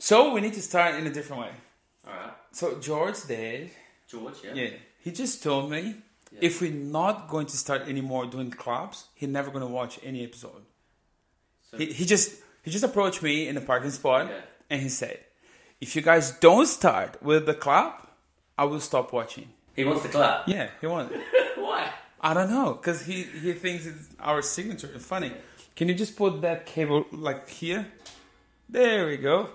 So we need to start in a different way. All right, So George did. George. Yeah. Yeah. He just told me if we're not going to start anymore doing clubs, he's never gonna watch any episode. So- He, he just he just approached me in the parking spot Yeah. and he said, If you guys don't start with the club, I will stop watching. He wants the clap. Yeah, he wanted. Why? I don't know, because he, he thinks it's our signature. It's funny. Can you just put that cable like here? There we go.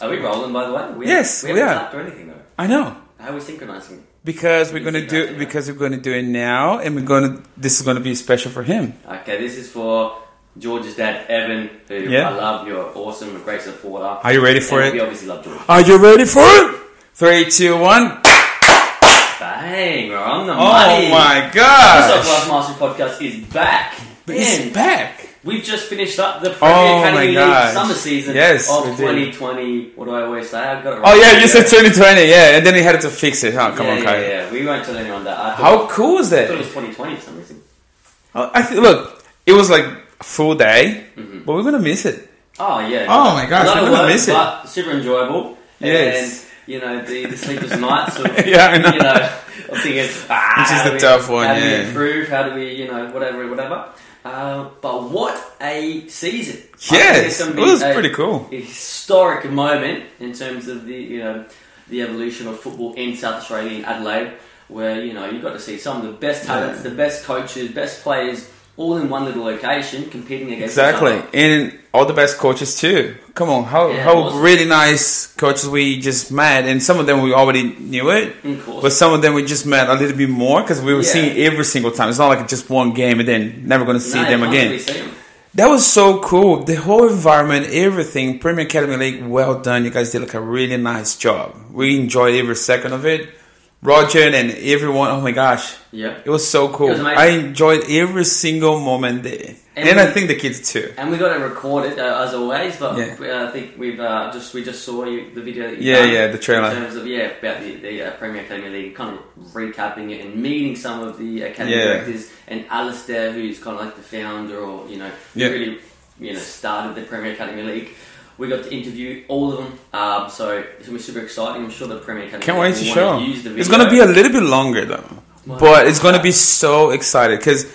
Are we rolling, by the way? We Yes, we we haven't clapped or anything though. I know. How are we synchronizing? Because we're gonna do yeah. because we're gonna do it now, and we're gonna. This is gonna be special for him. Okay, this is for George's dad, Evan, who Yeah. I love. You're awesome, a great supporter. Are you ready for And We obviously love George. Are you ready for it? Three, two, one. Bang, we're on the Oh money. my This gosh! Glass Masters podcast is back. It's back. We've just finished up the Premier Oh Academy League summer season Yes, of 2020. What do I always say? I've got it Oh right. yeah, you said 2020, yeah, and then he had to fix it. Huh? Come yeah, on, yeah, Kai. yeah. We won't tell anyone that. I How cool is that? I thought it was 2020 for some reason. Oh, I th- look, it was like a full day, but we're gonna miss it. Oh yeah. Oh, my gosh, I'm gonna miss it. But super enjoyable. Yes. And you know the, the sleepless nights of Yeah, I know. you know of thinking ah, Which is the we- tough one, How do we improve? How do we you know whatever whatever. Uh, but what a season! Yes, it was a- pretty cool. historic moment in terms of the you know the evolution of football in South Australia in Adelaide, where you know you got to see some of the best talents, the best coaches, best players, all in one little location competing against Exactly, and all the best coaches too. Come on, how Yeah, how awesome. really nice coaches we just met, and some of them we already knew it, Of course. but some of them we just met a little bit more because we were Yeah. seeing every single time. It's not like just one game and then never going to see No, them again. see. That was so cool. The whole environment, everything. Premier Academy League, well done. You guys did like a really nice job. We enjoyed every second of it. Roger and everyone. Oh my gosh, Yeah. it was so cool. Was. I enjoyed every single moment there, And and, I think the kids too. And we got it recorded uh, as always, but Yeah. uh, I think we've uh, just we just saw you, the video. That you've Yeah, yeah, the trailer. In terms of yeah, about the, the uh, Premier Academy League, kind of recapping it and meeting some of the academy Yeah. directors and Alistair, who's kind of like the founder or you know Yeah. really you know started the Premier Academy League. We got to interview all of them, um, so it's gonna be super exciting. I'm sure the Premier Academy Can't wait to show. Use the video. It's gonna be a little bit longer though, but it's gonna be so excited because.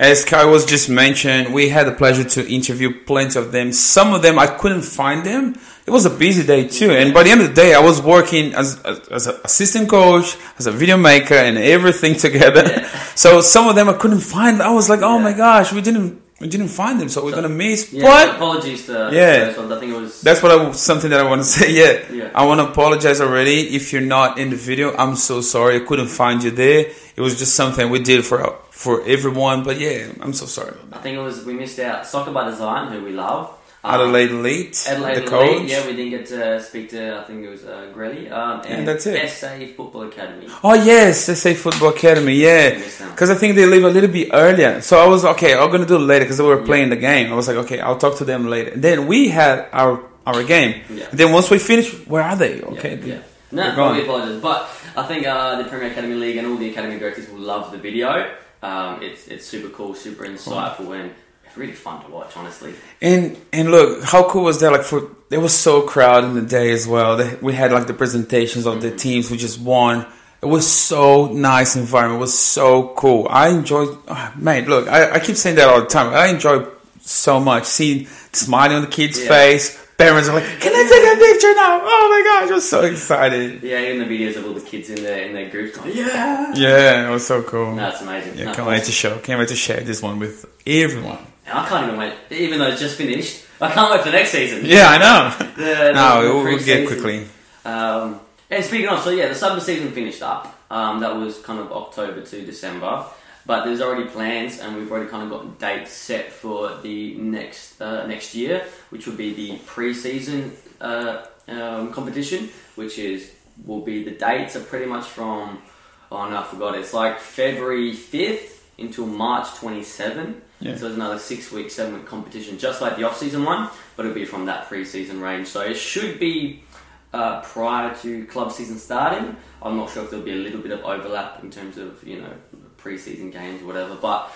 As Kai was just mentioned, we had the pleasure to interview plenty of them. Some of them I couldn't find them. It was a busy day too, and by the end of the day, I was working as as, as an assistant coach, as a video maker, and everything together. Yeah. So some of them I couldn't find. I was like, oh Yeah. my gosh, we didn't we didn't find them, so we're gonna miss. Yeah, but apologies to Yeah. those ones. I think it was that's what I something that I want to say. Yeah, Yeah. I want to apologize already if you're not in the video. I'm so sorry I couldn't find you there. It was just something we did for for everyone. But yeah, I'm so sorry. about that. I think it was we missed out Soccer by Design, who we love. Adelaide Elite, Adelaide the coach. Yeah, we didn't get to speak to. I think it was uh, Grelly. Um, and, And that's it. SA Football Academy. Oh yes, SA Football Academy. Yeah, because I think they leave a little bit earlier. So I was okay. I'm gonna do it later because they were playing the game. I was like, okay, I'll talk to them later. And then we had our our game. Yeah. And then once we finish, where are they? Okay. Yeah. They're No, we apologize, but I think uh, the Premier Academy League and all the academy directors will love the video. Um, it's it's super cool, super insightful, and it's really fun to watch. Honestly, And and look, how cool was that? Like for it was so crowded in the day as well. They, we had like the presentations of the mm-hmm. teams we just won. It was so nice environment. It was so cool. I enjoyed. Oh, ah, man, look, I, I keep saying that all the time. I enjoy so much seeing smiling on the kids' Yeah. face. Parents are like, "Can I take a picture now?" Oh my gosh, I was so excited. yeah, even the videos of all the kids in their in their groups going, yeah. Yeah, it was so cool. No, amazing. yeah, No, can't wait to show. Can't wait to share this one with everyone. And I can't even wait, even though it's just finished. I can't wait for the next season. Yeah, I know. The- no, the we'll, we'll get quickly. Um, and speaking of, so yeah, the summer season finished up. Um, that was kind of October to December. But there's already plans, and we've already kind of got dates set for the next uh, next year, which will be the pre-season uh, um, competition, which is will be the dates are pretty much from oh no I forgot it's like February fifth until March twenty seven. Yeah. So there's another six week, seven week competition, just like the off season one, but it'll be from that pre-season range. So it should be uh, prior to club season starting. I'm not sure if there'll be a little bit of overlap in terms of you know pre-season games or whatever, but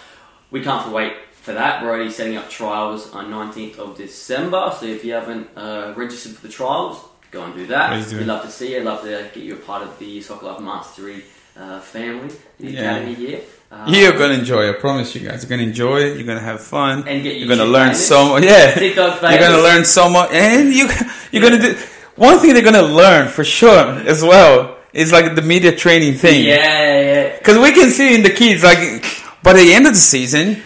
we can't wait for that. We're already setting up trials on 19th of December. So if you haven't uh, registered for the trials, go and do that. We'd love to see you. Love to get you a part of the Soccer Life Mastery uh, family, the Yeah. academy here. Um, You're gonna enjoy. I promise you guys. You're gonna enjoy it. You're gonna have fun. And get You're gonna learn so much. Yeah, TikTok you're gonna learn so much, and you you're gonna do one thing. They're gonna learn for sure as well. Is like the media training thing. Yeah, yeah. Because we can see in the kids, like, by the end of the season,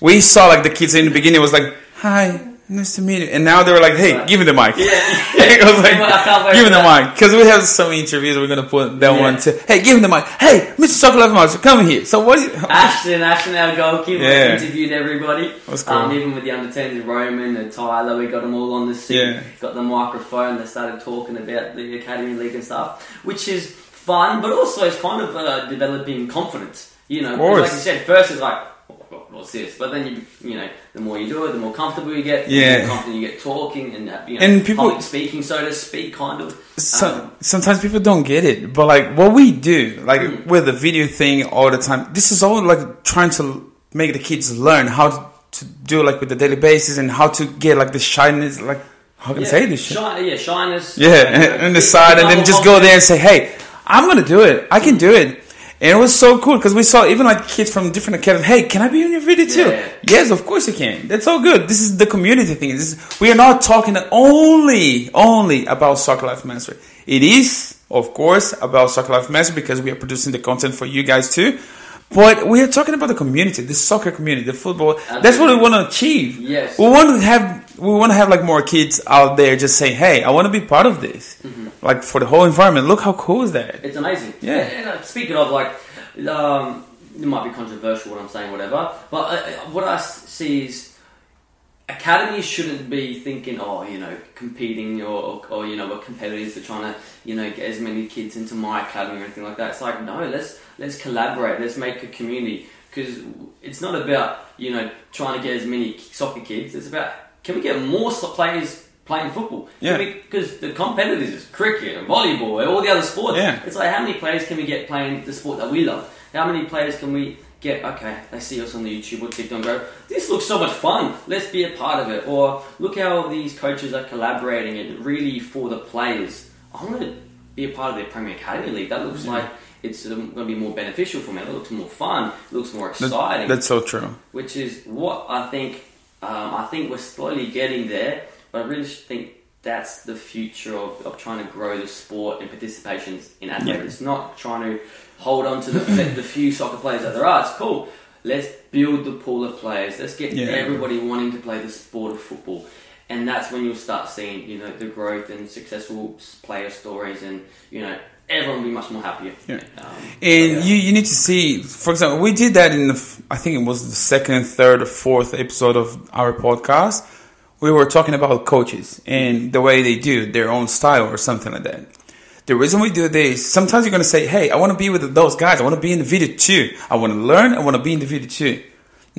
we saw like the kids in the beginning was like, "Hi, nice to meet you," and now they were like, "Hey, Right. give me the mic." Yeah. it was like, I give me the mic because we have some interviews. We're gonna put that Yeah. one to. Hey, give me the mic. Hey, Mr. Chocolate Mouse, come here. So what? You, Ashton, Ashton, our goalkeeper, Yeah. interviewed everybody. That's cool. Um, even with the under 10s, Roman and Tyler, we got them all on the seat. Yeah. Got the microphone. They started talking about the academy league and stuff, which is fun, but also it's kind of uh, developing confidence. You know, like you said, first it's like. "Oh my What's this? But then you, you know, the more you do it, the more comfortable you get. Yeah. the more confident you get talking and uh, you know, And people- public speaking, so to speak, kind of. so, Um, sometimes people don't get it, but like what we do, like Mm. with the video thing all the time, this is all like trying to make the kids learn how to, to do like with the daily basis and how to get like the shyness, like how can I say this shit? Shy, yeah, shyness. Yeah, and, and the side, and then just go there and say, "Hey, I'm gonna do it. I can do it." And it was so cool because we saw even like kids from different academies. Hey, can I be in your video too? Yeah. Yes, of course you can. That's all good. This is the community thing. This is, we are not talking only only about Soccer Life Mastery. It is, of course, about Soccer Life Mastery because we are producing the content for you guys too. But we are talking about the community, the soccer community, the football. That's what we want to achieve. Yes. We want to have we want to have like more kids out there just saying, "Hey, I want to be part of this." Mm-hmm. Like for the whole environment. Look how cool is that? It's amazing. Yeah. And, speaking of like, um, it might be controversial what I'm saying, whatever. But uh, uh, what I see is academies shouldn't be thinking, oh, you know, competing or, or you know, what competitors are trying to, you know, get as many kids into my academy or anything like that. It's like, no, let's let's collaborate. Let's make a community because it's not about you know trying to get as many soccer kids. It's about can we get more players playing football? Yeah. Because the competitors is cricket and volleyball and all the other sports. Yeah. It's like how many players can we get playing the sport that we love? How many players can we get? Okay, they see us on the YouTube or TikTok and go, "This looks so much fun. Let's be a part of it." Or look how these coaches are collaborating and really for the players. I want to be a part of their Premier Academy League. That looks like it's um, going to be more beneficial for me. It looks more fun. It looks more That- exciting that's so true. which is what I think. Um, I think we're slowly getting there, but I really think that's the future of, of trying to grow the sport and participations in Adelaide. Yeah. It's not trying to hold on to the, the few soccer players that there are. It's cool. Let's build the pool of players. Let's get Yeah. everybody wanting to play the sport of football. And that's when you'll start seeing, you know, the growth and successful player stories, and you know, everyone will be much more happier. Yeah. Um, And so, yeah. you, you need to see, for example, we did that in the, I think it was the second, third, or fourth episode of our podcast. We were talking about coaches and the way they do their own style or something like that. The reason we do this, sometimes you're going to say, hey, I want to be with those guys. I want to be in the video too. I want to learn. I want to be in the video too.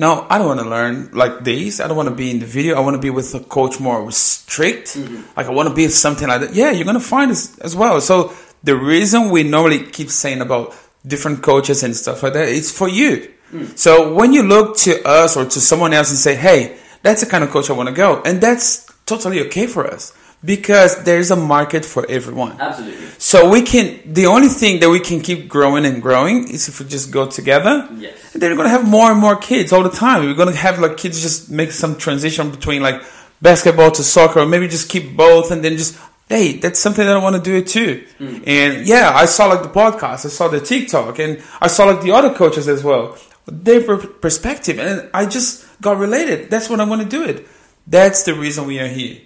No, I don't want to learn like this. I don't want to be in the video. I want to be with a coach more strict. Mm-hmm. Like I want to be something like that. Yeah, you're gonna find this as well. So the reason we normally keep saying about different coaches and stuff like that, it's for you. Mm. So when you look to us or to someone else and say, "Hey, that's the kind of coach I want to go," and that's totally okay for us because there's a market for everyone. absolutely. So we can. The only thing that we can keep growing and growing is if we just go together. Yes. And then we're gonna have more and more kids all the time. We're gonna have like kids just make some transition between like basketball to soccer, or maybe just keep both, and then just hey, that's something that I want to do it too. Mm. And yeah, I saw like the podcast, I saw the TikTok, and I saw like the other coaches as well, their per- perspective, and I just got related. That's what I want to do it. That's the reason we are here,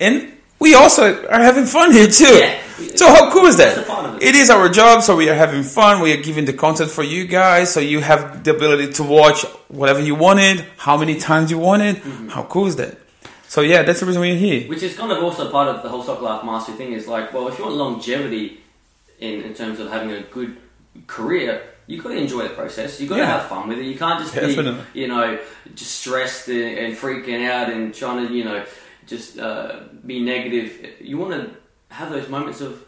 and we also are having fun here too. Yeah. So how cool is that? That's a part of it. It is our job, so we are having fun. We are giving the content for you guys, so you have the ability to watch whatever you wanted, how many times you wanted. Mm-hmm. How cool is that? So yeah, that's the reason we're here. Which is kind of also part of the whole soccer life mastery thing is like, well, if you want longevity in, in terms of having a good career, you've got to enjoy the process. You've got to Yeah. have fun with it. You can't just Definitely. be, you know, just stressed and, and freaking out and trying to, you know, just uh, be negative. You want to have those moments of,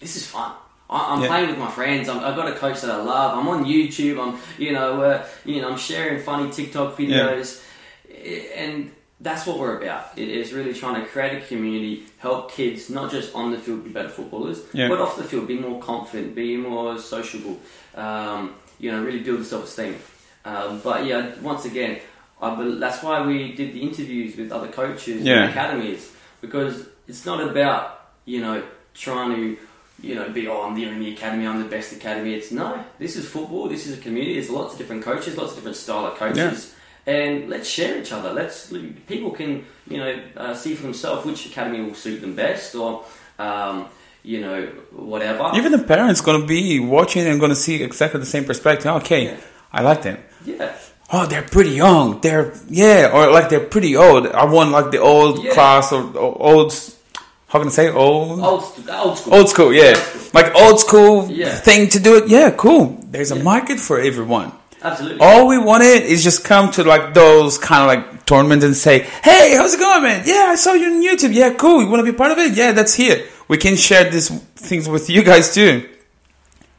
this is fun. I- I'm Yeah. playing with my friends. I'm, I've got a coach that I love. I'm on YouTube. I'm, you know, uh, you know, I'm sharing funny TikTok videos, and that's what we're about. It is really trying to create a community, help kids not just on the field be better footballers, Yeah. but off the field be more confident, be more sociable. Um, you know, really build the self-esteem. Um, but yeah, once again, I that's why we did the interviews with other coaches Yeah. and academies because it's not about you know trying to you know be oh I'm the only academy, I'm the best academy. It's no, this is football. This is a community. There's lots of different coaches, lots of different style of coaches. And let's share each other. Let's people can you know uh, see for themselves which academy will suit them best, or um, you know whatever. Even the parents gonna be watching and gonna see exactly the same perspective. Okay, Yeah. I like them. yeah, Oh, they're pretty young. They're yeah, or like they're pretty old. I want like the old Yeah. class or, or old. How can I say old? old old school. Old school, yeah, Old school. like old school Yeah. thing to do it. Yeah, cool. There's a Yeah. market for everyone. Absolutely. All we wanted is just come to like those kind of like tournaments and say, "Hey, how's it going, man? Yeah, I saw you on YouTube. Yeah, cool. You want to be part of it? Yeah, that's here. We can share these things with you guys too."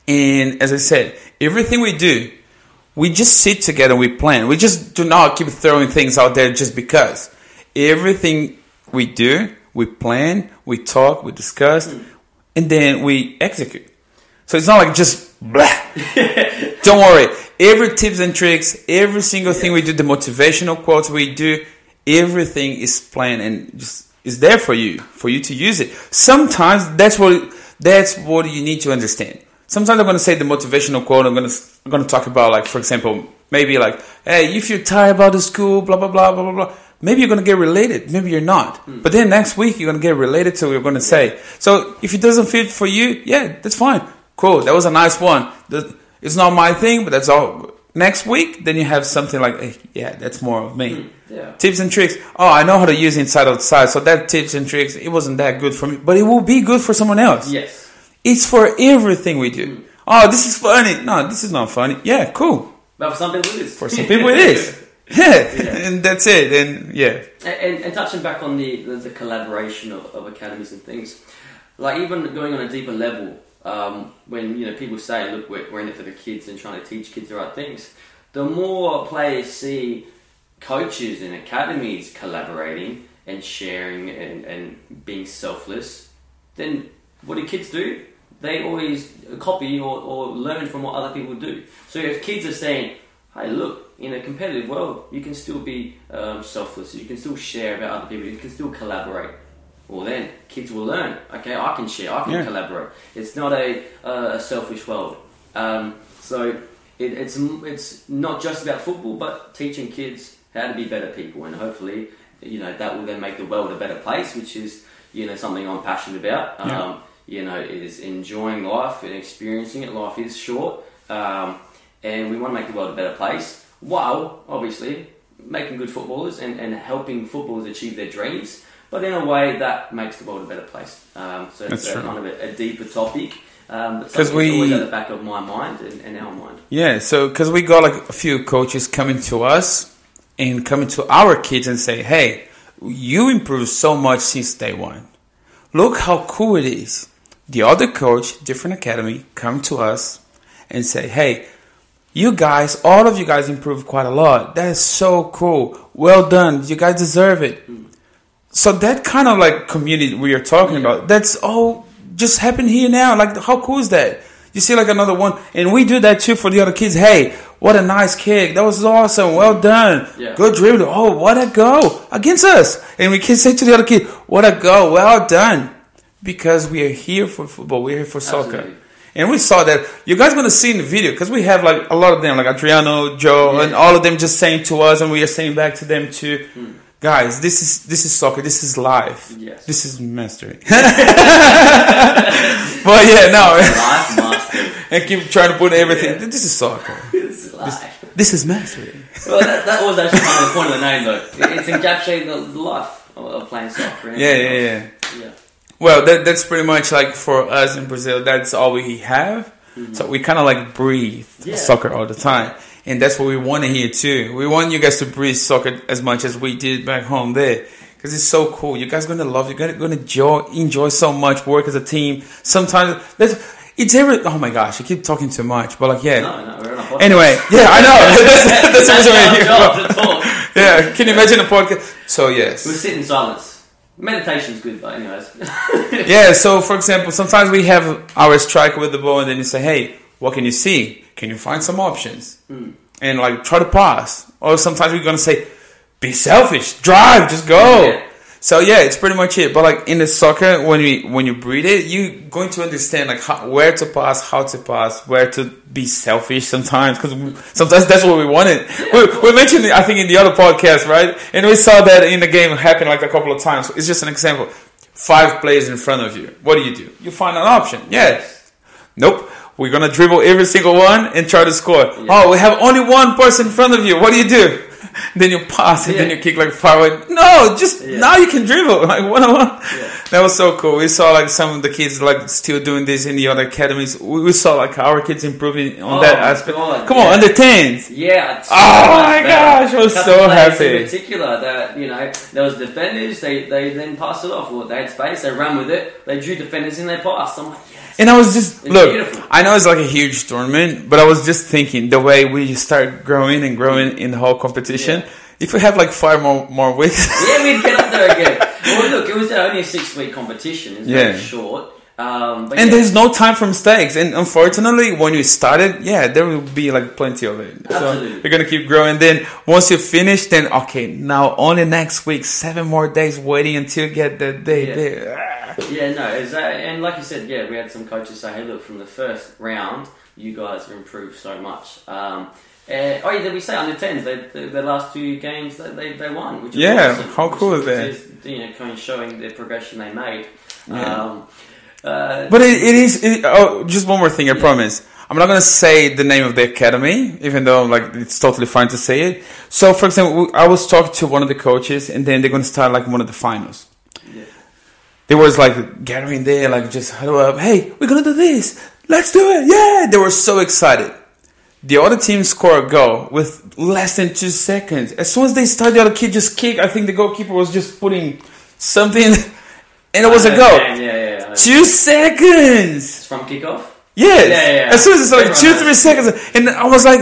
And as I said, everything we do, we just sit together we plan. We just do not keep throwing things out there just because. Everything we do, we plan, we talk, we discuss, and then we execute. So it's not like just blah. Don't worry. Every tips and tricks, every single thing we do, the motivational quotes we do, everything is planned and just is there for you, for you to use it. Sometimes that's what that's what you need to understand. Sometimes I'm going to say the motivational quote. I'm going to I'm going to talk about like, for example, maybe like, hey, if you're tired about the school, blah blah blah blah blah blah. Maybe you're going to get related. Maybe you're not. Hmm. But then next week you're going to get related to what you're going to say. So if it doesn't fit for you, yeah, that's fine. Cool. That was a nice one. The- It's not my thing, but that's all. Next week, then you have something like, hey, yeah, that's more of me. Mm, yeah. Tips and tricks. Oh, I know how to use inside outside. So that tips and tricks, it wasn't that good for me, but it will be good for someone else. Yes. It's for everything we do. Mm. Oh, this is funny. No, this is not funny. Yeah, cool. But for some people it is. For some people it is. Yeah, and that's it. And yeah, And, and, touching back on the, the, the collaboration of, of academies and things, like even going on a deeper level, um, when you know people say, "Look, we're, we're in it for the kids and trying to teach kids the right things," the more players see coaches and academies collaborating and sharing and, and being selfless, then what do kids do? They always copy or, or learn from what other people do. So if kids are saying, hey, look, in a competitive world, you can still be um, selfless, you can still share about other people, you can still collaborate. Well, then kids will learn. Okay, I can share, I can Yeah. collaborate. It's not a, uh, a selfish world. Um, so it, it's it's not just about football, but teaching kids how to be better people, and hopefully, you know, that will then make the world a better place, which is you know something I'm passionate about. Yeah. Um, you know, is enjoying life and experiencing it. Life is short, um, and we want to make the world a better place while obviously making good footballers and, and helping footballers achieve their dreams, but in a way that makes the world a better place. Um, so it's That's a, true. kind of a, a deeper topic, um, but 'Cause something that's we- always at the back of my mind and, and our mind. yeah. So because we got like a few coaches coming to us and coming to our kids and say, "Hey, you improved so much since day one. Look how cool it is." The other coach, different academy, come to us and say, "Hey, you guys, all of you guys improved quite a lot. That is so cool. Well done. You guys deserve it." So that kind of like community we are talking about, that's all just happened here now. Like, how cool is that? You see, like another one, and we do that too for the other kids. Hey, what a nice kick! That was awesome. Well done. Yeah. Good dribble. Oh, what a go against us! And we can say to the other kid, "What a go! Well done!" Because we are here for football. We're here for soccer. Absolutely. And we saw that you guys gonna see in the video because we have like a lot of them, like Adriano, Joe, Yeah. and all of them just saying to us, and we are saying back to them too. Hmm. Guys, this is this is soccer. This is life. Yes. This is mastery. but yeah, no. Life mastery. I keep trying to put everything. Yeah. This is soccer. It's life. This is mastery. Well, that, that was actually kind of the point of the name, though. It's encapsulating the, the life of, of playing soccer. Yeah, yeah, yeah. yeah. Well, that, that's pretty much like for us in Brazil. That's all we have. Mm-hmm. So we kind of like breathe Yeah. soccer all the time, and that's what we want to hear too. We want you guys to breathe soccer as much as we did back home there, because it's so cool. You guys gonna love. You're gonna, gonna enjoy enjoy so much work as a team. Sometimes that's it's every. Oh my gosh, I keep talking too much, but like yeah. No, no, we're on a podcast. Anyway, yeah, I know. that's, that's, That's our job to talk. yeah, can you imagine a podcast? So yes, we sit in silence. Meditation's good, but anyways. yeah. So for example, sometimes we have our striker with the ball, and then you say, "Hey, what can you see? Can you find some options?" Mm. And like try to pass. Or sometimes we're gonna say, "Be selfish, drive, just go." Yeah. So yeah, it's pretty much it. But like in the soccer, when you when you breed it, you're going to understand like how, where to pass, how to pass, where to be selfish sometimes because sometimes that's what we wanted. We, we mentioned it, I think in the other podcast, right? And we saw that in the game happen like a couple of times. It's just an example. Five players in front of you. What do you do? You find an option. Yes. Nope. We're gonna dribble every single one and try to score. Oh, we have only one person in front of you. What do you do? then you pass and then you kick like far away. No, just Yeah. now you can dribble like one on one. That was so cool. We saw like some of the kids like still doing this in the other academies. We, we saw like our kids improving on Oh that aspect. God, Come yeah. on, under tens. Yeah. Oh my gosh, I was so happy. In particular, that you know, there was defenders. They they then passed it off. Well, they had space. They ran with it. They drew defenders in. They passed. I'm like, yes. And I was just It's look. beautiful. I know it's like a huge tournament, but I was just thinking the way we start growing and growing in the whole competition. Yeah. If we have like five more more weeks, yeah, we'd get up there again. well, look, it was only a six week competition. It's Yeah. very short. Um, but and yeah. there's no time for mistakes. And unfortunately, when you started, yeah, there will be like plenty of it. So Absolutely. you're gonna keep growing. Then once you finish, then okay, now only next week, seven more days waiting until you get the day Yeah. there. Ah. Yeah, no, uh, and like you said, yeah, we had some coaches say, "Hey, look, from the first round, you guys have improved so much." Um, uh, oh, yeah, did we say under tens? They, the, the last two games they, they, they won, which is Yeah, awesome, how which cool is that? Is, you know, kind of showing the progression they made. Yeah. Um, uh, But it, it is. It, oh, just one more thing. I promise. I'm not gonna say the name of the academy, even though like it's totally fine to say it. So, for example, I was talking to one of the coaches, and then they're gonna start like one of the finals. Yeah. There was like gathering there, like just huddle up. Hey, we're gonna do this. Let's do it. Yeah, they were so excited. The other team scored a goal with less than two seconds. As soon as they started, the other kid just kicked. I think the goalkeeper was just putting something, and it was a goal. Yeah, yeah, yeah. Two seconds. It's from kickoff. Yes. Yeah, yeah, yeah. As soon as it's like Everyone two, knows. three seconds, and I was like,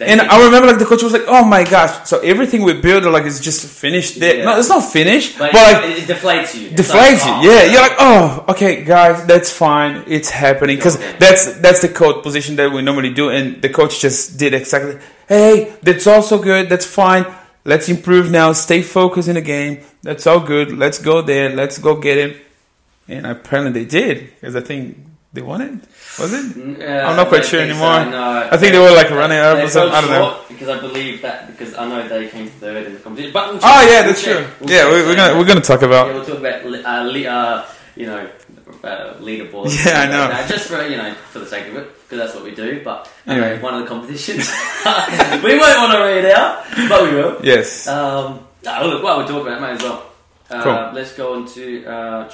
and. I remember like the coach was like, "Oh my gosh!" So everything we build like is just finished. There. Yeah. No, it's not finished, but, But, like it, it deflates you. It's deflates like, you. oh, Yeah, you're like, "Oh, okay, guys, that's fine. It's happening." Because Okay. that's that's the coach position that we normally do, and the coach just did exactly. Hey, that's also good. That's fine. Let's improve now. Stay focused in the game. That's all good. Let's go there. Let's go get it. And apparently they did because I think they won it. Was it? Uh, I'm not quite sure anymore. So, no. I think they were, like, running up or something. I don't know. Because I believe that because I know they came third in the competition. But we'll Oh yeah, We'll that's check. true. We'll Yeah, we're gonna we're gonna talk Yeah, about. we'll talk about uh, le- uh, you know uh, leaderboards. Yeah, I know. like just for you know for the sake of it because that's what we do. But Anyway. one of the competitions we won't want to read out, but we will. Yes. Um, oh, look, while we're talking about it, might as well. Uh, Cool. Let's go on to uh,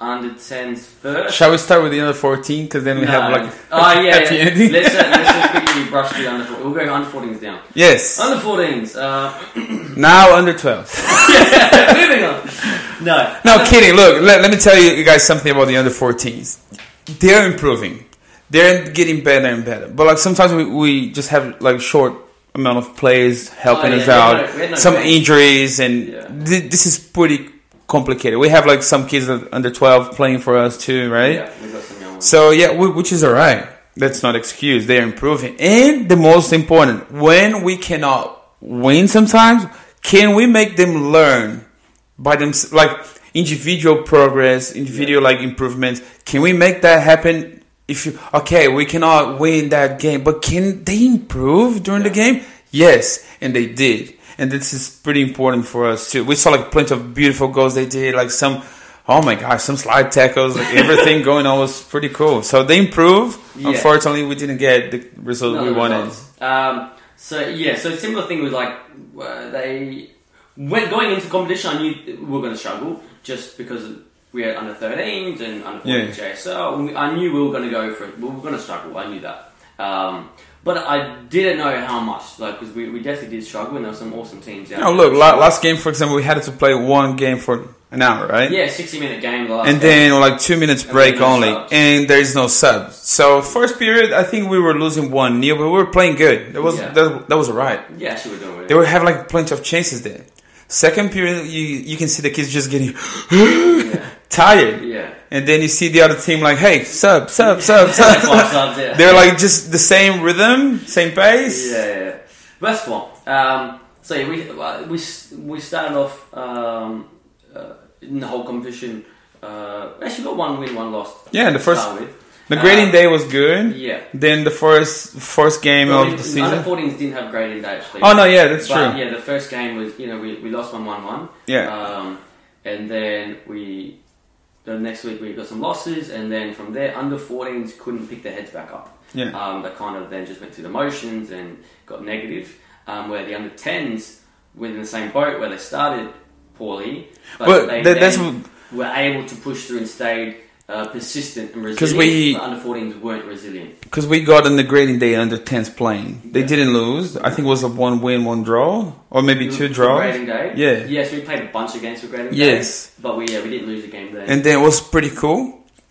under 10s first. Shall we start with the under 14? Because then we have like oh yeah, happy yeah. ending. let's, uh, let's just quickly brush through under 14. We'll go under 14s down. yes. Under 14s. Uh, Now under 12. moving on. No, No, kidding. Look, let, let me tell you guys something about the under 14s. They're improving. They're getting better and better. But like sometimes we, we just have like short amount of players helping Oh, yeah, us out. no- no some bench. injuries and Yeah. thi- this is pretty complicated. We have like some kids under 12 playing for us too, right? Yeah, we've got some young ones. So yeah, wh- which is alright. That's not excuse. They're improving. And the most important, when we cannot win sometimes, can we make them learn by them like individual progress, individual like improvements? Can we make that happen? If you okay, we cannot win that game, but can they improve during the game? Yes, and they did. And this is pretty important for us too. We saw like plenty of beautiful goals they did, like some Oh my gosh, some slide tackles, like everything going on was pretty cool. So they improved. Yeah. Unfortunately, we didn't get the result Not we the wanted. Um, so yeah, so similar thing with like uh, they when going into competition, I knew we were going to struggle just because we had under 13s and under 14 Yeah. JSL. I knew we were going to go for it. We were going to struggle. I knew that. Um, but I didn't know how much, like, because we, we definitely did struggle, and there were some awesome teams out No, there. look, la- last game, for example, we had to play one game for an hour, right? Yeah, sixty minute game. The last And game. then like two minutes break no only, subs. and there is no subs. So first period, I think we were losing one 0 but we were playing good. That was Yeah. that, that was alright. yeah, actually we're doing really They were having like plenty of chances there. Second period, you you can see the kids just getting yeah, tired, yeah. and then you see the other team like, hey, sub, sub, sub, sub. subs, yeah. They're like just the same rhythm, same pace. Yeah, yeah. Best one. Um, so yeah, we uh, we we started off um, uh, in the whole competition. Uh, actually, got one win, one loss. Yeah, the first-. The grading Um, day was good. Yeah. Then the first first game Well, of the Under season. 14s didn't have grading day actually. Oh no, yeah, that's but, true. Yeah, the first game was you know we, we lost one one one. Yeah. Um, and then we the next week we got some losses, and then from there under 14s couldn't pick their heads back up. Yeah. Um, they kind of then just went through the motions and got negative. Um, where the under 10s were in the same boat where they started poorly, but, But they that- that's were able to push through and stayed uh, persistent and resilient. we- but under 14s weren't resilient. Because we got in the grading day under 10s playing. They Yeah. didn't lose. I think it was a one win, one draw, or maybe two draws. Grading day. Yeah. Yes, we played a bunch of games for grading day. Yes. But we yeah we didn't lose a game then. And then it was pretty cool.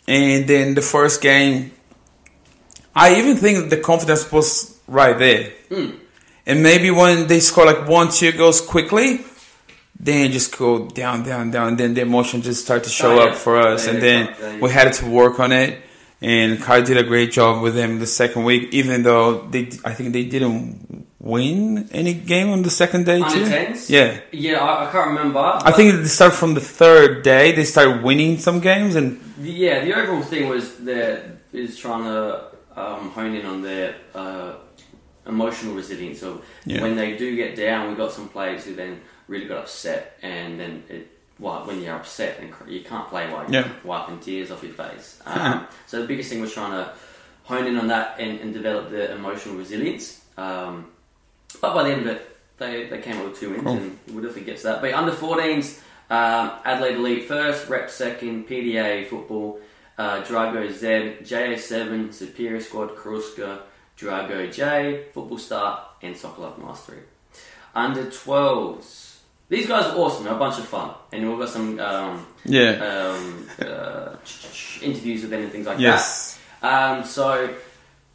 And then the first game, I even think the confidence was right there. Mm. And maybe when they score like one, two goals quickly, then just go down, down, down. Then the emotion just start to show Oh, yeah. up for us. And then we had to work on it. And Kai did a great job with them the second week, even though they, I think they didn't win any game on the second day too. 10s? Yeah. Yeah, I, I can't remember. I think they start from the third day. They start winning some games, and yeah, the overall thing was that is trying to um, hone in on their uh, emotional resilience. So Yeah. when they do get down, we got some players who then really got upset, and then it. Well, when you're upset, and cr- you can't play while you're Yeah. wiping tears off your face. Um, so the biggest thing was trying to hone in on that and, and develop the emotional resilience. Um, but by the end of it, they, they came up with two wins, Cool. and we'll definitely get to that. But under 14s, um, Adelaide Elite first, Rep second, PDA football, uh, Drago Z, JA7, Superior Squad, Karuska, Drago J, Football Star, and Soccer Life Mastery. Under 12s, these guys are awesome, they're a bunch of fun, and we've got some um, yeah, um, uh, interviews with them and things like that. Um, so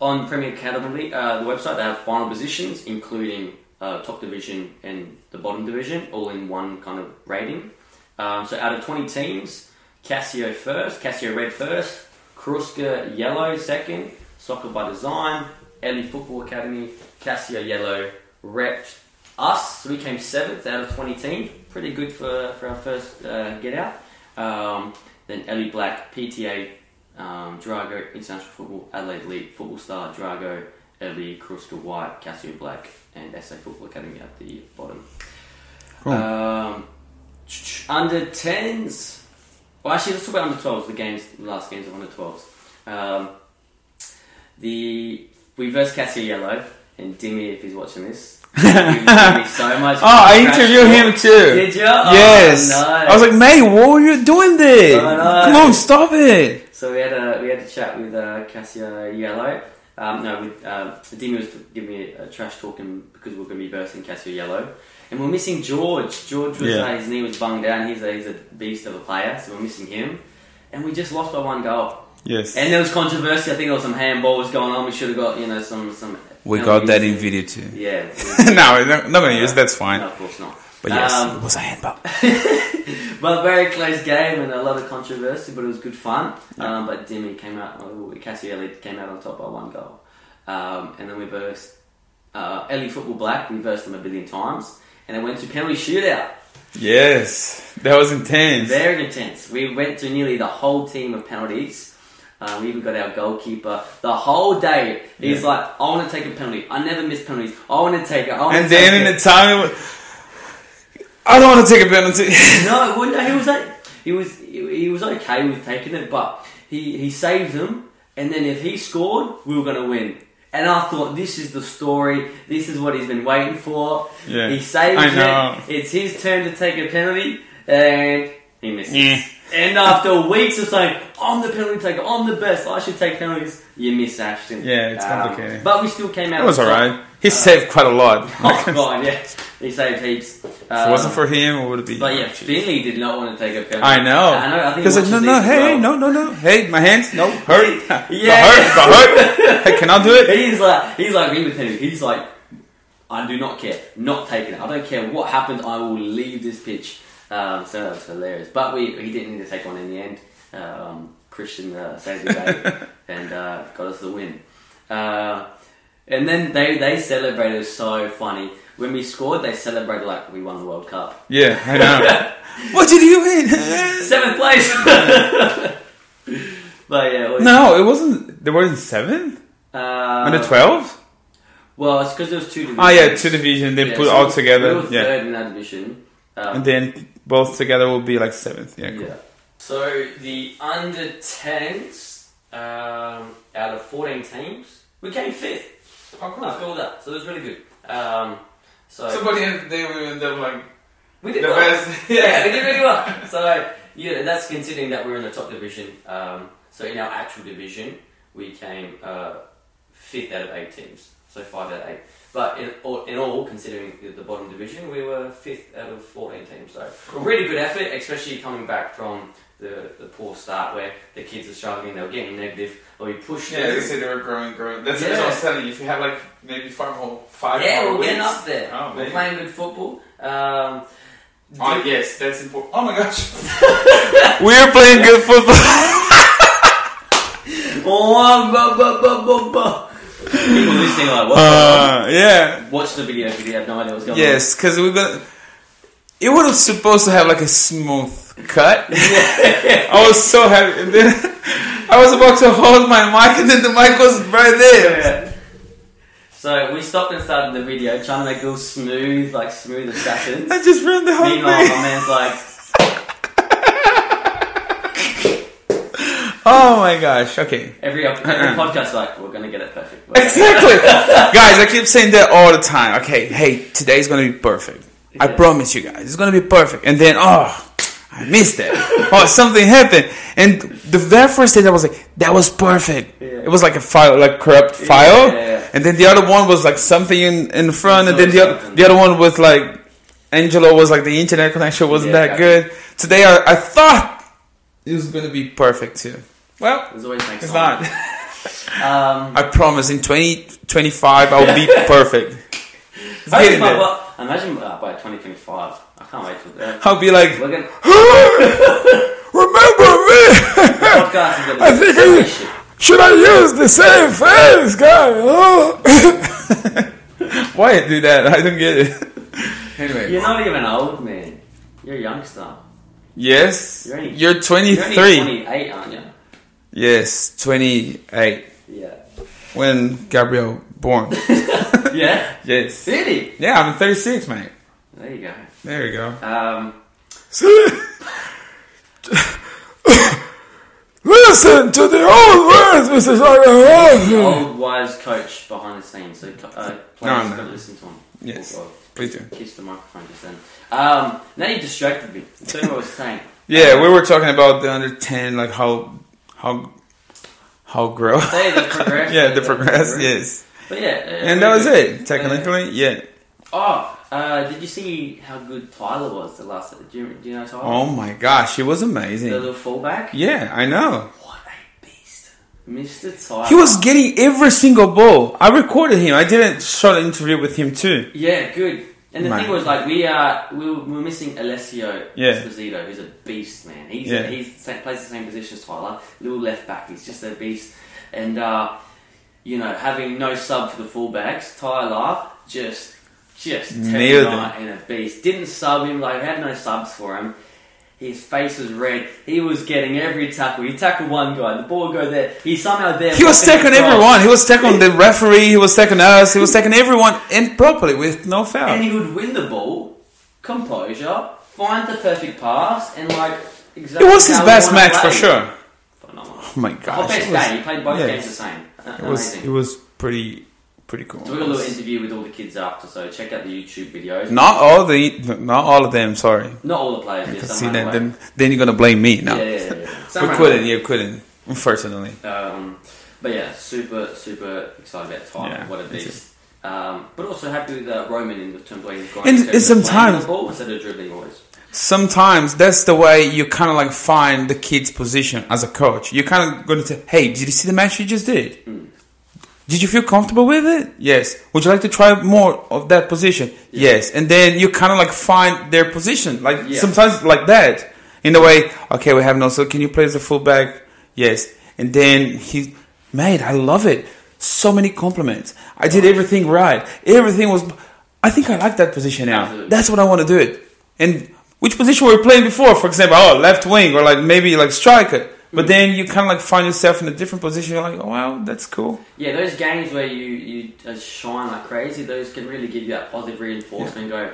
on Premier Academy, uh, the website, they have final positions, including uh, top division and the bottom division, all in one kind of rating. Um, so out of 20 teams, Casio first, Casio Red first, Kruska Yellow second, Soccer by Design, Ellie Football Academy, Casio Yellow, Rep us. So we came seventh out of 20 teams. Pretty good for, for our first uh, get out. Um, then Ellie Black, PTA um, Drago, International Football, Adelaide Elite, Football Star, Drago, Ellie, Kruska White, Cassio Black, and SA Football Academy at the bottom. Cool. Um, under 10s. Well, actually, let's talk about under 12s, the games, the last games of under 12s. Um, the we versed Casio Yellow, and Dimmy, if he's watching this, he gave me so much. Oh, I interviewed him too. Did you? Oh, yes. I was like, mate, what were you doing there? I know. Come on, stop it. So we had a we had a chat with uh, Cassia Yellow. Um, no, with uh, Dimi was giving me a, trash talking because we are going to be versing Cassia Yellow, and we're missing George. George was Yeah. uh, his knee was bunged down. He's a he's a beast of a player, so we're missing him, and we just lost by one goal. Yes, And there was controversy. I think there was some handballs going on. We should have got you know some some. we got that in video too. Yeah. no, we're not, not gonna use. That's fine. No, of course not. But yes, Um, it was a handball. but very close game and a lot of controversy, but it was good fun. Um, but Demi came out, oh, Cassie Ellie came out on top by one goal. Um, and then we versed uh, Ellie Football Black, we versed them a billion times. And it went to penalty shootout. Yes, that was intense. Very intense. We went to nearly the whole team of penalties. Uh, we even got our goalkeeper the whole day. He's Yeah. like, I want to take a penalty. I never miss penalties. I want to take it. And to then in it. the time, I don't want to take a penalty. no, well, no, he was like, he was he, was okay with taking it, but he he saved them, and then if he scored, we were gonna win. And I thought this is the story. This is what he's been waiting for. Yeah. He saves it. It's his turn to take a penalty, and he misses. Yeah. And after weeks of saying, I'm the penalty taker, I'm the best, I should take penalties, you miss Ashton. Um, Yeah, it's complicated. But we still came out. It was on top. alright. He saved quite a lot. Oh, God, yeah. He saved heaps. if Um, it wasn't for him, it would it be. But yeah, Finley did not want to take a penalty. I know. I know. I think Because he like, no, watches no, these as hey, well. no, no, no, hey, my hands, no, hurt, Yeah. got hurt, got hurt. Hey, can I do it? He's like he's like me with him. He's like, I do not care, not taking it. I don't care what happens. I will leave this pitch. Um, so that was hilarious. But we he didn't need to take one in the end. Um, Christian uh, saved the day and uh, got us the win. Uh, and then they they celebrated it was so funny. When we scored, they celebrated like we won the World Cup. Yeah, I know. what did you win? Seventh place. but yeah, it was, no, it wasn't. They weren't seventh, uh, under twelve. Well, it's because there was two divisions. Oh yeah, two divisions. They Yeah, put so all together. We were Yeah, third in that division. Um, and then both together will be like seventh. Yeah, cool. yeah. So the under 10s, um, out of 14 teams, we came fifth. After all that, so it was really good. Um, so by the end of the day, we ended up like we did the well. best. yeah, we did really well. So yeah, that's considering that we're in the top division. Um, so in our actual division, we came uh, fifth out of eight teams. So five out of eight. But in all, in all, considering the- the bottom division, we were fifth out of 14 teams. So a really good effort, especially coming back from the, the poor start where the kids are struggling, they were getting negative, but we pushed Yeah, they said they were growing, growing. That's, Yeah. that's what I was telling you. If you have like maybe five more, five Yeah, more we're getting up there. Oh, we're maybe. playing good football. Um, Oh yes, that's important. Oh my gosh, we're playing good football. Oh, People listening like, what's going? Uh, yeah, Watch the video if you have no idea what's going on. yes, because we're gonna. It was supposed to have like a smooth cut. Yeah. I was so happy. And then I was about to hold my mic, and then the mic was right there. Yeah. So we stopped and started the video, trying to make it all smooth, like smooth assassins. I just ruined the whole Meanwhile, thing. my man's like, Oh my gosh. Okay. every, every podcast, like, we're gonna get it perfect. Exactly. guys, I keep saying that all the time. Okay, hey, today's gonna be perfect. I promise you guys, it's gonna be perfect. And then, oh, I missed it. oh, something happened. And the very first day, I was like, that was perfect. Yeah. It was like a file, like corrupt file. Yeah, yeah, yeah. And then the other one was like something in, in front. And then the other, the other one was like, Angelo was like the internet connection wasn't Yeah, that yeah. good. Today, I, I thought it was gonna be perfect too. Well, There's always it's sense. not. Um, I promise in 2025 I'll be perfect. It's I getting think there. well, imagine uh, by 2025. I can't wait till then. I'll be like, We're gonna, remember me? the podcast is gonna I be think so I- shit. Should I use the same face, guy? Oh. Why do that? I don't get it. Anyway, You're not even old, man. You're a youngster. yes, You're only- you're You're 23. only 28, aren't you? Yes, 28. Yeah. When Gabriel born. Yeah? yes. Really? Yeah, I'm 36, mate. There you go. There you go. Um, Listen to the old words, Mr. the old wise coach behind the scenes, so uh, players no. gotta listen to him. Yes. Oh, Please do. Kiss the microphone just then. Um, now you distracted me. Tell what I was saying. Yeah, we were talking about the under 10, like how, how, how grow. They, they progress. yeah, the progress, yes. But yeah. uh, And that was it, technically, yeah. Oh, uh, did you see how good Tyler was the last? Do you, do you know Tyler? Oh my gosh, he was amazing. the little fullback. Yeah, I know. What a beast, Mr. Tyler. He was getting every single ball. I recorded him. I did a short interview with him too. Yeah, good. And the Man. thing was, like, we are we were, we were missing Alessio Yeah. Esposito, who's a beast, man. He's Yeah. he's same, plays the same position as Tyler, little left back. He's just a beast. And uh, you know, having no sub for the fullbacks, Tyler just just Nailed terror and a beast. Didn't sub him like had no subs for him. His face was red. He was getting every tackle. He tackled one guy. The ball go there. He's somehow there. He was tackling everyone. He was tackling the referee. He was tackling us. He was tackling everyone in properly with no foul. and he would win the ball, composure, find the perfect pass, and like exactly. It was his best match for sure. Phenomenal. Oh my The gosh, best was, day. He played both yes. games the same. It was it was pretty pretty cool. So we got a little interview with all the kids after. So check out the YouTube videos. Not all the, not all of them. Sorry. Not all the players. Yeah, see, then, then then you're gonna blame me now. Yeah, yeah, yeah. We ran couldn't. You couldn't. Unfortunately. Um, but yeah, super, super excited about time. Yeah, what a that's beast. Um, but also happy with uh, Roman in the terms he's going And- and sometimes- the ball instead of dribbling always. Sometimes that's the way you kind of like find the kid's position as a coach. You're kind of going to say, "Hey, did you see the match you just did? Did you feel comfortable with it? Yes. Would you like to try more of that position? Yes. And then you kind of like find their position, like Yeah. sometimes like that, in the way. Okay, we have no. So can you play as a fullback? Yes. And then he, mate, I love it. So many compliments. I did everything right. Everything was. I think I like that position now. Absolutely. That's what I want to do it. And which position were we playing before? For example, oh, left wing or like maybe like striker. But then you kind of like find yourself in a different position. You're like, oh wow, that's cool. Yeah, those games where you you shine like crazy, those can really give you that positive reinforcement. and Go,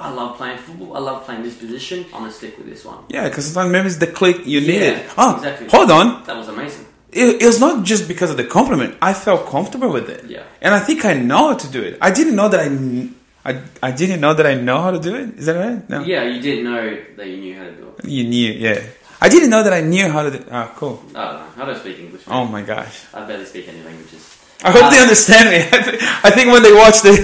I love playing football. I love playing this position. I'm gonna stick with this one. Yeah, because sometimes maybe it's the click you Yeah, needed. Oh, exactly. hold on. That was amazing. It, it was not just because of the compliment. I felt comfortable with it. Yeah. And I think I know how to do it. I didn't know that I, kn- I, I didn't know that I know how to do it. Is that right? No. Yeah, you didn't know that you knew how to do it. You knew, yeah. I didn't know that I knew how to do Ah, cool. Don't know. I don't speak English. Oh my gosh. I barely speak any languages. I hope they understand me. I, th- I think when they watch the,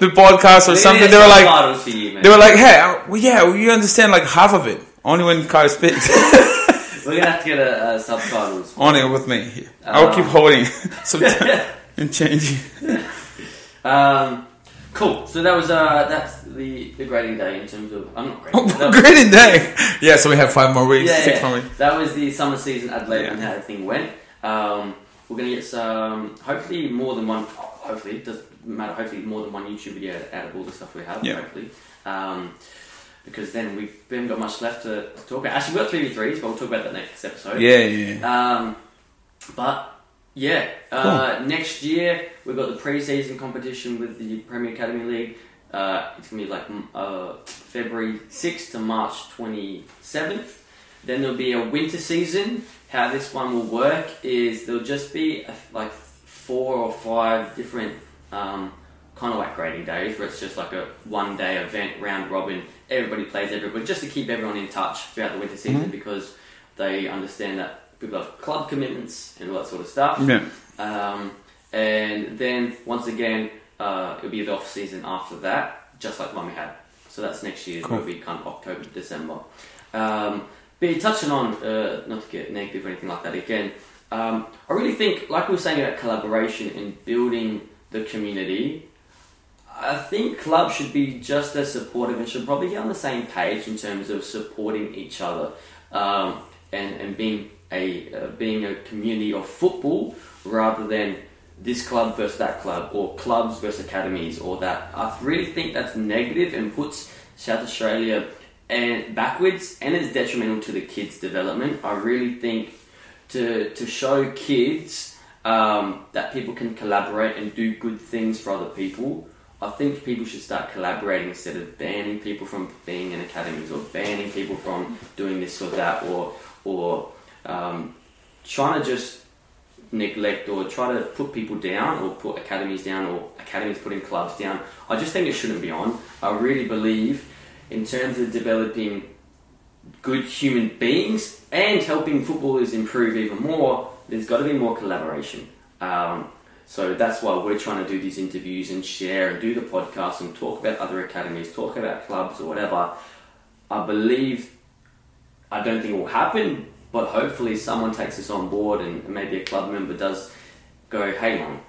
the podcast or something, they were like, you, they were like, hey, uh, well, yeah, well, you understand like half of it. Only when Kai speaks. We're gonna have to get a, uh, subtitles. Only with me. I'll Uh, keep holding and changing. Um, cool. So that was uh, that's the the grading day in terms of I'm not grading. Oh, was- great day. Yeah, so we have five more weeks, Yeah, six yeah. more weeks. That was the summer season Adelaide Yeah. and how the thing went. Um, we're gonna get some, hopefully more than one. Hopefully, it doesn't matter. Hopefully, more than one YouTube video out of all the stuff we have. Yeah. Hopefully, um, because then we haven't got much left to, to talk about. Actually, we've got three v threes, but we'll talk about that next episode. Yeah, yeah, yeah. Um, but yeah, uh, next year we've got the pre-season competition with the Premier Academy League. Uh, it's gonna be like uh, February sixth to March twenty seventh. Then there'll be a winter season. How this one will work is there'll just be a, like four or five different um, kind of like grading days where it's just like a one day event, round robin. Everybody plays everybody just to keep everyone in touch throughout the winter season because they understand that people have club commitments and all that sort of stuff. Yeah. Um, and then once again, uh, it'll be the off season after that, just like the one we had. So that's next year. Cool. It'll be kind of October, December. Um, but touching on, uh, not to get negative or anything like that again, um, I really think, like we were saying about collaboration and building the community, I think clubs should be just as supportive and should probably get on the same page in terms of supporting each other um, and, and being a uh, being a community of football rather than this club versus that club or clubs versus academies or that. I really think that's negative and puts South Australia and backwards and is detrimental to the kids' development. I really think to to show kids um, that people can collaborate and do good things for other people. I think people should start collaborating instead of banning people from being in academies or banning people from doing this or that or or um, trying to just neglect or try to put people down or put academies down or academies putting clubs down. I just think it shouldn't be on. I really believe in terms of developing good human beings and helping footballers improve even more, there's got to be more collaboration. Um, so that's why we're trying to do these interviews and share and do the podcast and talk about other academies, talk about clubs or whatever. I believe, I don't think it will happen, but hopefully someone takes this on board and maybe a club member does go, hang on,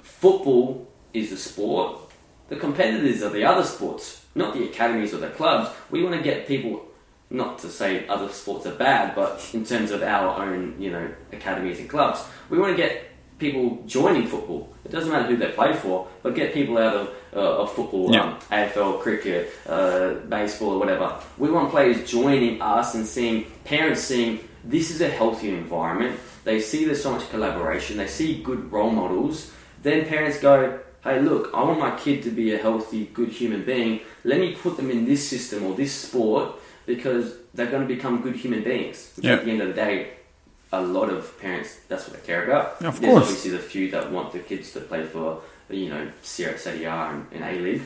football is the sport, the competitors are the other sports, not the academies or the clubs. We want to get people, not to say other sports are bad, but in terms of our own, you know, academies and clubs, we want to get people joining football. It doesn't matter who they play for, but get people out of, uh, of football, Yeah. um, AFL, cricket, uh, baseball, or whatever. We want players joining us and seeing parents seeing this is a healthy environment. They see there's so much collaboration. They see good role models. Then parents go, "Hey, look, I want my kid to be a healthy, good human being. Let me put them in this system or this sport because they're going to become good human beings. Which Yeah. At the end of the day, a lot of parents that's what they care about. Of There's course. obviously the few that want the kids to play for you know Serie Serie A and, and A League.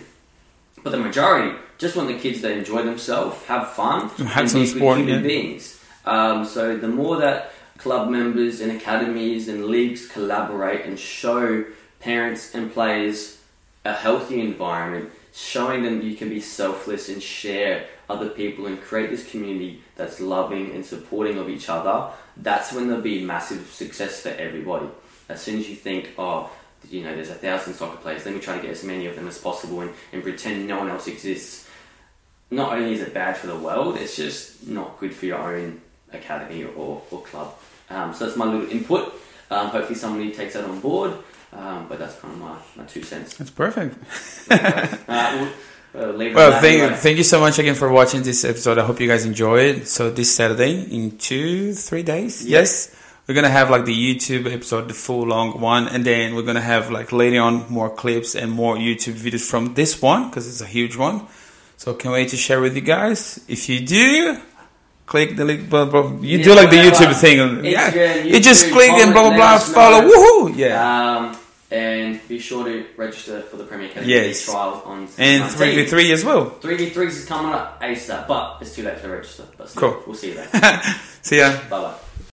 But the majority just want the kids to enjoy themselves, have fun, Have and some be good sport, human yeah. beings. Um, so the more that club members and academies and leagues collaborate and show parents and players a healthy environment, showing them you can be selfless and share other people and create this community that's loving and supporting of each other, that's when there'll be massive success for everybody. As soon as you think, oh, you know, there's a thousand soccer players, let me try to get as many of them as possible and, and pretend no one else exists. Not only is it bad for the world, it's just not good for your own academy or, or club. Um, so that's my little input. Um, hopefully somebody takes that on board. Um, but that's kind of my, my two cents. That's perfect. uh, we'll, uh, leave it at Well, thank, anyway. thank you so much again for watching this episode. I hope you guys enjoy it. So this Saturday, in two, three days, Yeah. yes, we're gonna have like the YouTube episode, the full long one, and then we're gonna have like later on more clips and more YouTube videos from this one because it's a huge one. So can't wait to share with you guys. If you do, click the link. Blah, blah, you Yeah, do like the. YouTube thing. yeah, Instagram, you just click and blah blah blah. Follow. Woohoo! Yeah. Um, and be sure to register for the Premier Academy Yes. trial on and three v three as well. Three v threes is coming up ASAP, but it's too late to register. But still, Cool. we'll see you there. See ya. bye bye.